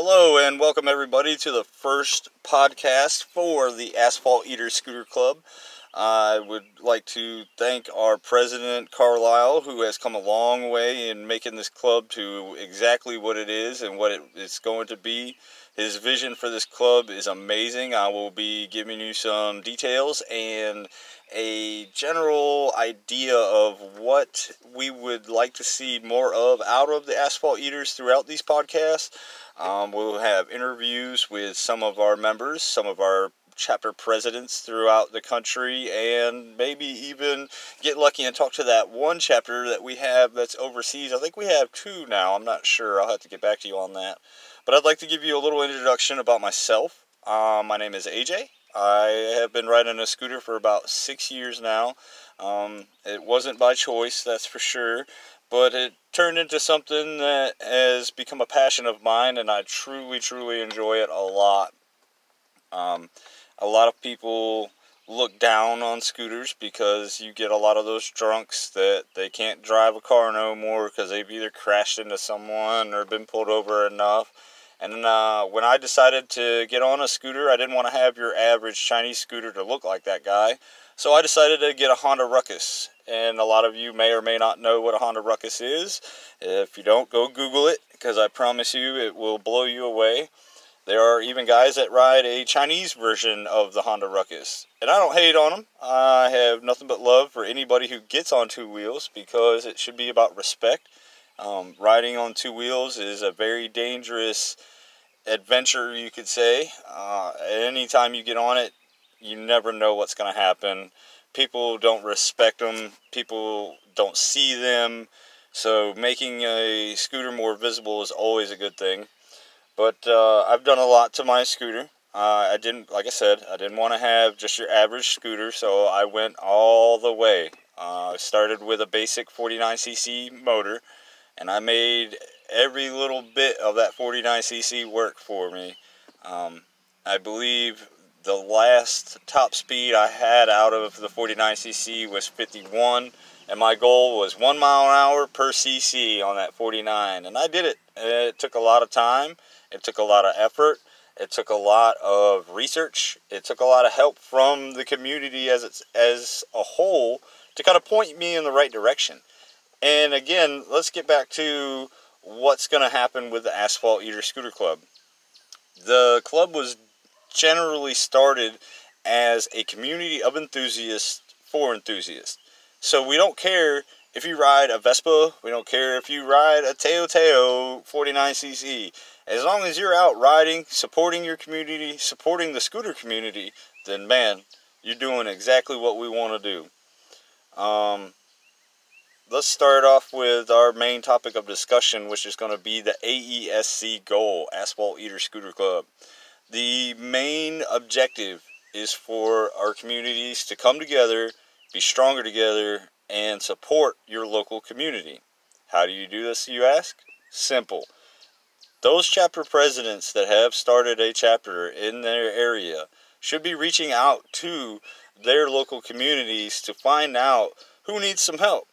Hello, and welcome everybody to the first podcast for the Asphalt Eater Scooter Club. I would like to thank our president, Carlisle, who has come a long way in making this club to exactly what it is and what it's going to be. His vision for this club is amazing. I will be giving you some details and a general idea of what we would like to see more of out of the Asphalt Eaters throughout these podcasts. Um, we'll have interviews with some of our members, some of our chapter presidents throughout the country, and maybe even get lucky and talk to that one chapter that we have that's overseas. I think we have two now. I'm not sure. I'll have to get back to you on that. But I'd like to give you a little introduction about myself. Uh, my name is AJ. I have been riding a scooter for about six years now. Um, it wasn't by choice, that's for sure, but it turned into something that has become a passion of mine, and I truly, truly enjoy it a lot. Um, a lot of people look down on scooters because you get a lot of those drunks that they can't drive a car no more because they've either crashed into someone or been pulled over enough and uh, when I decided to get on a scooter, I didn't want to have your average Chinese scooter to look like that guy. So I decided to get a Honda Ruckus. And a lot of you may or may not know what a Honda Ruckus is. If you don't, go Google it because I promise you it will blow you away. There are even guys that ride a Chinese version of the Honda Ruckus. And I don't hate on them. I have nothing but love for anybody who gets on two wheels because it should be about respect um, riding on two wheels is a very dangerous adventure, you could say. Uh, anytime you get on it, you never know what's going to happen. People don't respect them, people don't see them. So, making a scooter more visible is always a good thing. But uh, I've done a lot to my scooter. Uh, I didn't, like I said, I didn't want to have just your average scooter, so I went all the way. Uh, I started with a basic 49cc motor and I made every little bit of that 49cc work for me. Um, I believe the last top speed I had out of the 49cc was 51, and my goal was one mile an hour per cc on that 49, and I did it. It took a lot of time, it took a lot of effort, it took a lot of research, it took a lot of help from the community as it's, as a whole to kind of point me in the right direction. And again, let's get back to what's going to happen with the Asphalt Eater Scooter Club. The club was generally started as a community of enthusiasts for enthusiasts. So we don't care if you ride a Vespa, we don't care if you ride a Tao Tao 49cc. As long as you're out riding, supporting your community, supporting the scooter community, then man, you're doing exactly what we want to do. Um, let's start off with our main topic of discussion, which is going to be the AESC goal, Asphalt Eater Scooter Club. The main objective is for our communities to come together, be stronger together, and support your local community. How do you do this, you ask? Simple. Those chapter presidents that have started a chapter in their area should be reaching out to their local communities to find out who needs some help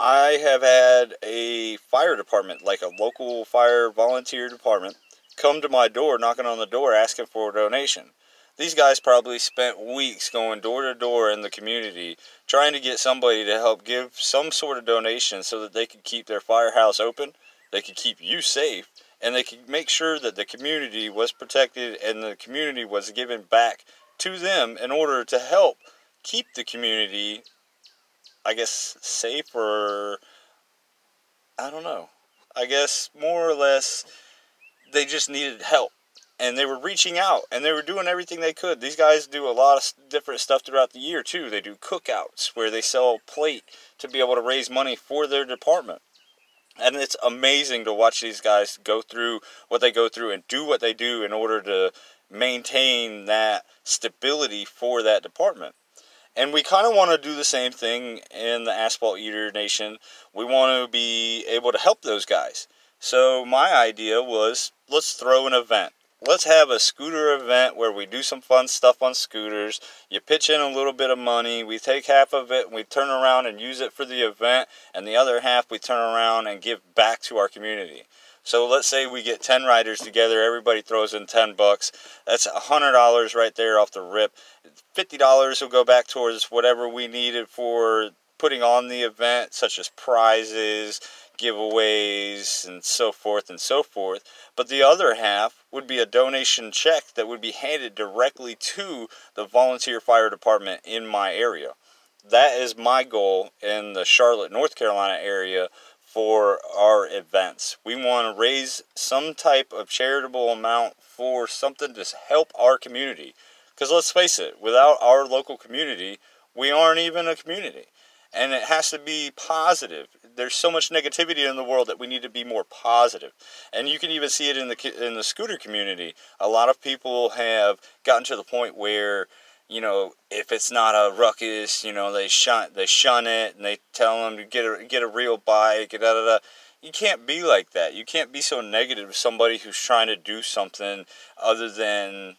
I have had a fire department, like a local fire volunteer department, come to my door, knocking on the door, asking for a donation. These guys probably spent weeks going door to door in the community trying to get somebody to help give some sort of donation so that they could keep their firehouse open, they could keep you safe, and they could make sure that the community was protected and the community was given back to them in order to help keep the community I guess, safe or I don't know. I guess more or less they just needed help and they were reaching out and they were doing everything they could. These guys do a lot of different stuff throughout the year too. They do cookouts where they sell plate to be able to raise money for their department. And it's amazing to watch these guys go through what they go through and do what they do in order to maintain that stability for that department. And we kind of want to do the same thing in the Asphalt Eater Nation. We want to be able to help those guys. So my idea was let's throw an event. Let's have a scooter event where we do some fun stuff on scooters. You pitch in a little bit of money. We take half of it and we turn around and use it for the event, and the other half we turn around and give back to our community. So let's say we get 10 riders together, everybody throws in 10 bucks. That's $100 right there off the rip. $50 will go back towards whatever we needed for putting on the event, such as prizes, giveaways, and so forth and so forth. But the other half would be a donation check that would be handed directly to the volunteer fire department in my area. That is my goal in the Charlotte, North Carolina area for our events. We want to raise some type of charitable amount for something to help our community. Because let's face it, without our local community, we aren't even a community and it has to be positive. There's so much negativity in the world that we need to be more positive, and you can even see it in the in the scooter community. A lot of people have gotten to the point where you know if it's not a ruckus, you know they shun they shun it and they tell them to get a get a real bike. Da, da, da. You can't be like that. You can't be so negative with somebody who's trying to do something other than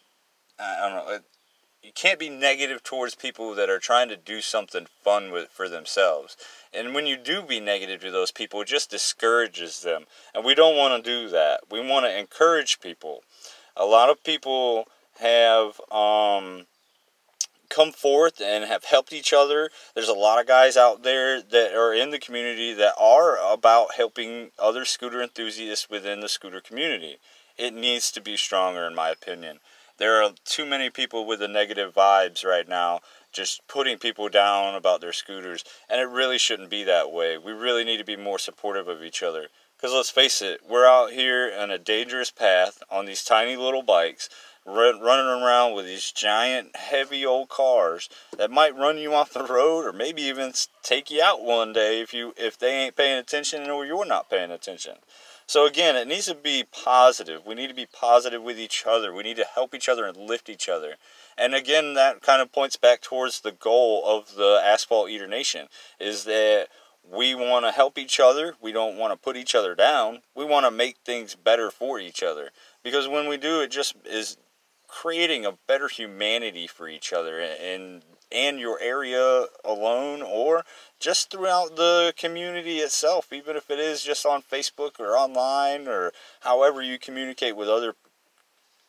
I don't know you can't be negative towards people that are trying to do something fun with for themselves. And when you do be negative to those people, it just discourages them. And we don't want to do that. We want to encourage people. A lot of people have um, come forth and have helped each other. There's a lot of guys out there that are in the community that are about helping other scooter enthusiasts within the scooter community. It needs to be stronger, in my opinion there are too many people with the negative vibes right now just putting people down about their scooters and it really shouldn't be that way. We really need to be more supportive of each other. Because let's face it we're out here on a dangerous path on these tiny little bikes run, running around with these giant heavy old cars that might run you off the road or maybe even take you out one day if you if they ain't paying attention or you're not paying attention so again, it needs to be positive. We need to be positive with each other. We need to help each other and lift each other. And again, that kind of points back towards the goal of the Asphalt Eater Nation is that we want to help each other. We don't want to put each other down. We want to make things better for each other. Because when we do, it just is creating a better humanity for each other and and your area alone or just throughout the community itself even if it is just on Facebook or online or however you communicate with other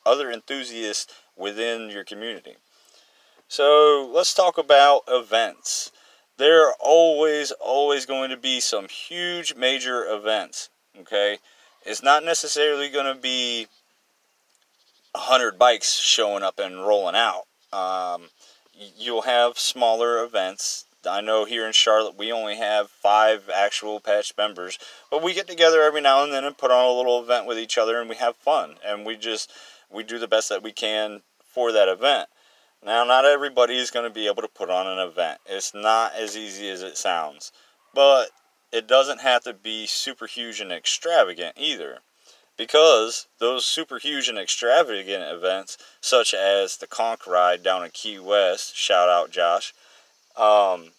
other enthusiasts within your community. So, let's talk about events. There are always always going to be some huge major events, okay? It's not necessarily going to be 100 bikes showing up and rolling out. Um, you'll have smaller events. I know here in Charlotte we only have five actual patch members, but we get together every now and then and put on a little event with each other and we have fun and we just we do the best that we can for that event. Now, not everybody is going to be able to put on an event. It's not as easy as it sounds, but it doesn't have to be super huge and extravagant either because those super huge and extravagant events, such as the Conch Ride down in Key West, shout out Josh, um,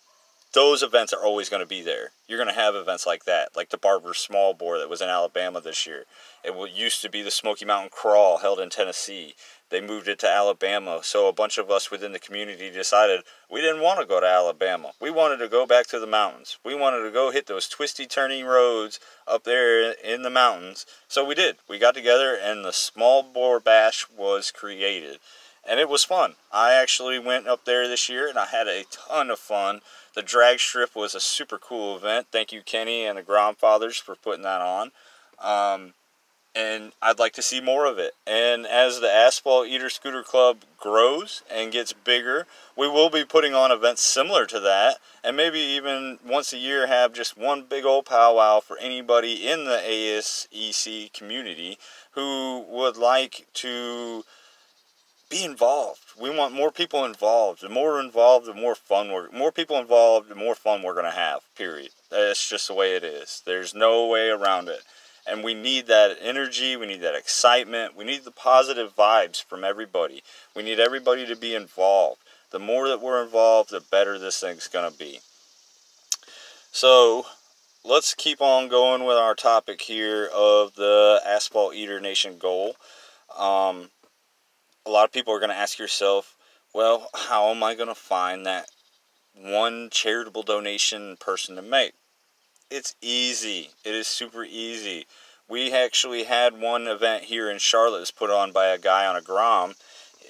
those events are always going to be there. You're going to have events like that, like the Barber Small Bore that was in Alabama this year. It used to be the Smoky Mountain Crawl held in Tennessee. They moved it to Alabama, so a bunch of us within the community decided we didn't want to go to Alabama. We wanted to go back to the mountains. We wanted to go hit those twisty, turning roads up there in the mountains. So we did. We got together, and the Small Bore Bash was created. And it was fun. I actually went up there this year, and I had a ton of fun. The drag strip was a super cool event. Thank you, Kenny and the Grandfathers, for putting that on. Um, and I'd like to see more of it. And as the Asphalt Eater Scooter Club grows and gets bigger, we will be putting on events similar to that, and maybe even once a year have just one big old powwow for anybody in the ASEC community who would like to be involved. We want more people involved. The more involved, the more fun we're more people involved, the more fun we're going to have. Period. That's just the way it is. There's no way around it. And we need that energy, we need that excitement, we need the positive vibes from everybody. We need everybody to be involved. The more that we're involved, the better this thing's going to be. So, let's keep on going with our topic here of the Asphalt Eater Nation goal. Um, a lot of people are going to ask yourself, well, how am I going to find that one charitable donation person to make? It's easy. It is super easy. We actually had one event here in Charlotte was put on by a guy on a Grom.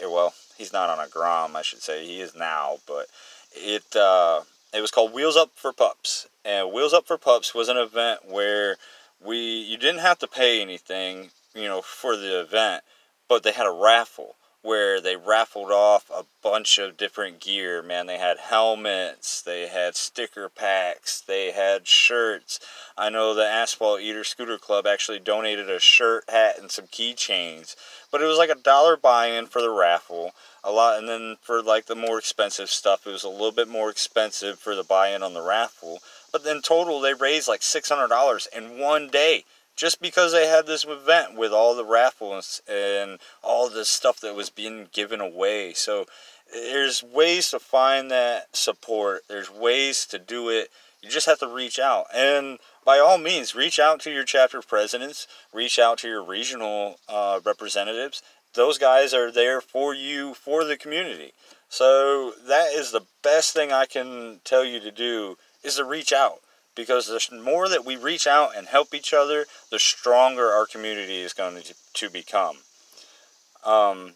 Well, he's not on a Grom, I should say. He is now, but it uh, it was called Wheels Up for Pups. And Wheels Up for Pups was an event where we you didn't have to pay anything, you know, for the event, but they had a raffle where they raffled off a bunch of different gear. Man, they had helmets, they had sticker packs, they had shirts. I know the Asphalt Eater Scooter Club actually donated a shirt, hat, and some keychains. But it was like a dollar buy-in for the raffle. A lot, and then for like the more expensive stuff, it was a little bit more expensive for the buy-in on the raffle. But in total, they raised like six hundred dollars in one day just because they had this event with all the raffles and all the stuff that was being given away. So there's ways to find that support. There's ways to do it. You just have to reach out. And by all means, reach out to your chapter presidents, reach out to your regional uh, representatives. Those guys are there for you, for the community. So that is the best thing I can tell you to do is to reach out because the more that we reach out and help each other, the stronger our community is going to, to become. Um,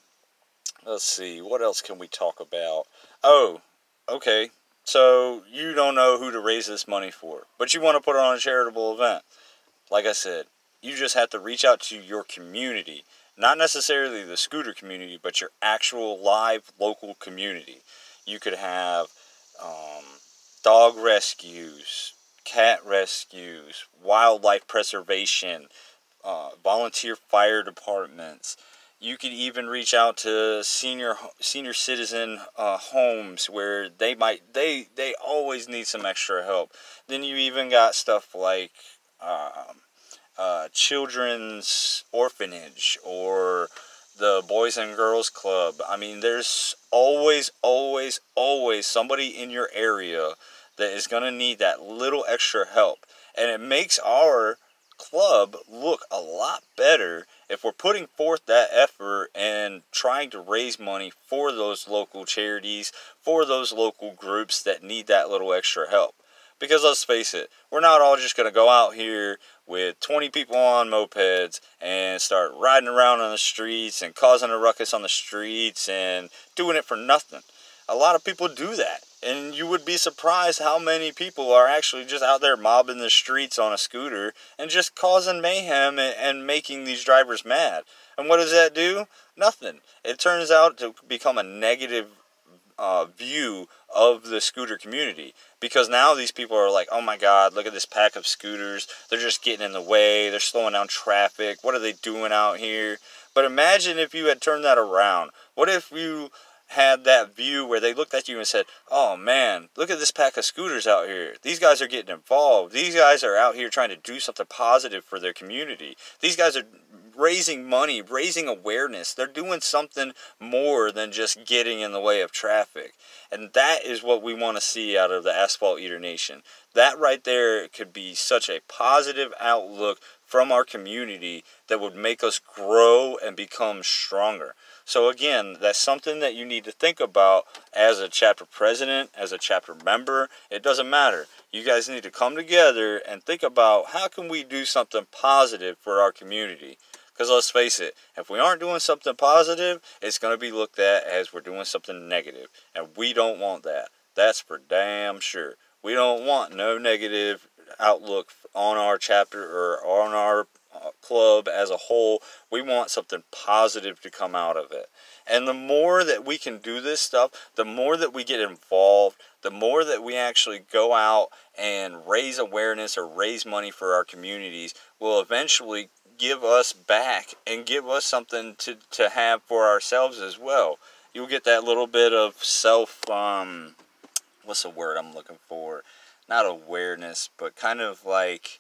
let's see, what else can we talk about? Oh, okay. So you don't know who to raise this money for, but you want to put it on a charitable event. Like I said, you just have to reach out to your community, not necessarily the scooter community, but your actual live local community. You could have um, dog rescues, cat rescues, wildlife preservation, uh, volunteer fire departments. You could even reach out to senior senior citizen uh, homes where they might they they always need some extra help. Then you even got stuff like um, uh, children's orphanage or the Boys and Girls Club. I mean, there's always, always, always somebody in your area that is going to need that little extra help. And it makes our club look a lot better if we're putting forth that effort and trying to raise money for those local charities, for those local groups that need that little extra help. Because let's face it, we're not all just going to go out here with 20 people on mopeds and start riding around on the streets and causing a ruckus on the streets and doing it for nothing. A lot of people do that. And you would be surprised how many people are actually just out there mobbing the streets on a scooter and just causing mayhem and, making these drivers mad. And what does that do? Nothing. It turns out to become a negative uh, view of the scooter community because now these people are like, oh my god, look at this pack of scooters. They're just getting in the way. They're slowing down traffic. What are they doing out here? But imagine if you had turned that around. What if you had that view where they looked at you and said, "Oh man, look at this pack of scooters out here. These guys are getting involved. These guys are out here trying to do something positive for their community. These guys are raising money, raising awareness. They're doing something more than just getting in the way of traffic. And that is what we want to see out of the Asphalt Eater Nation. That right there could be such a positive outlook from our community that would make us grow and become stronger. So again, that's something that you need to think about as a chapter president, as a chapter member. It doesn't matter. You guys need to come together and think about how can we do something positive for our community. Because let's face it, if we aren't doing something positive, it's going to be looked at as we're doing something negative. And we don't want that. That's for damn sure. We don't want no negative outlook on our chapter or on our club as a whole. We want something positive to come out of it. And the more that we can do this stuff, the more that we get involved, the more that we actually go out and raise awareness or raise money for our communities will eventually give us back and give us something to, to have for ourselves as well. You'll get that little bit of self, um, what's the word I'm looking for? Not awareness, but kind of like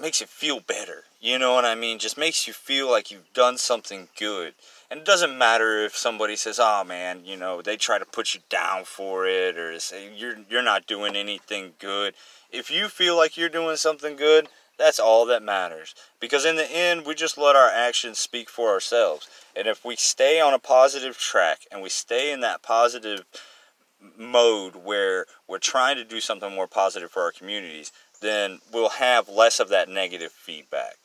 makes you feel better. You know what I mean? Just makes you feel like you've done something good. And it doesn't matter if somebody says, "Oh man, you know, they try to put you down for it or say you're you're not doing anything good." If you feel like you're doing something good, that's all that matters. Because in the end, we just let our actions speak for ourselves. And if we stay on a positive track and we stay in that positive mode where we're trying to do something more positive for our communities, then we'll have less of that negative feedback.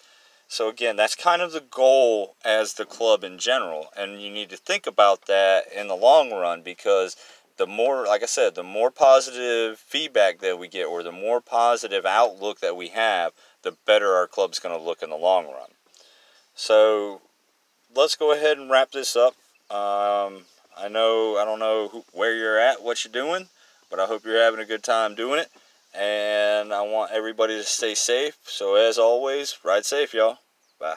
So again, that's kind of the goal as the club in general, and you need to think about that in the long run because the more, like I said, the more positive feedback that we get, or the more positive outlook that we have, the better our club's going to look in the long run. So let's go ahead and wrap this up. Um, I know I don't know who, where you're at, what you're doing, but I hope you're having a good time doing it. And I want everybody to stay safe. So as always, ride safe, y'all. Bye.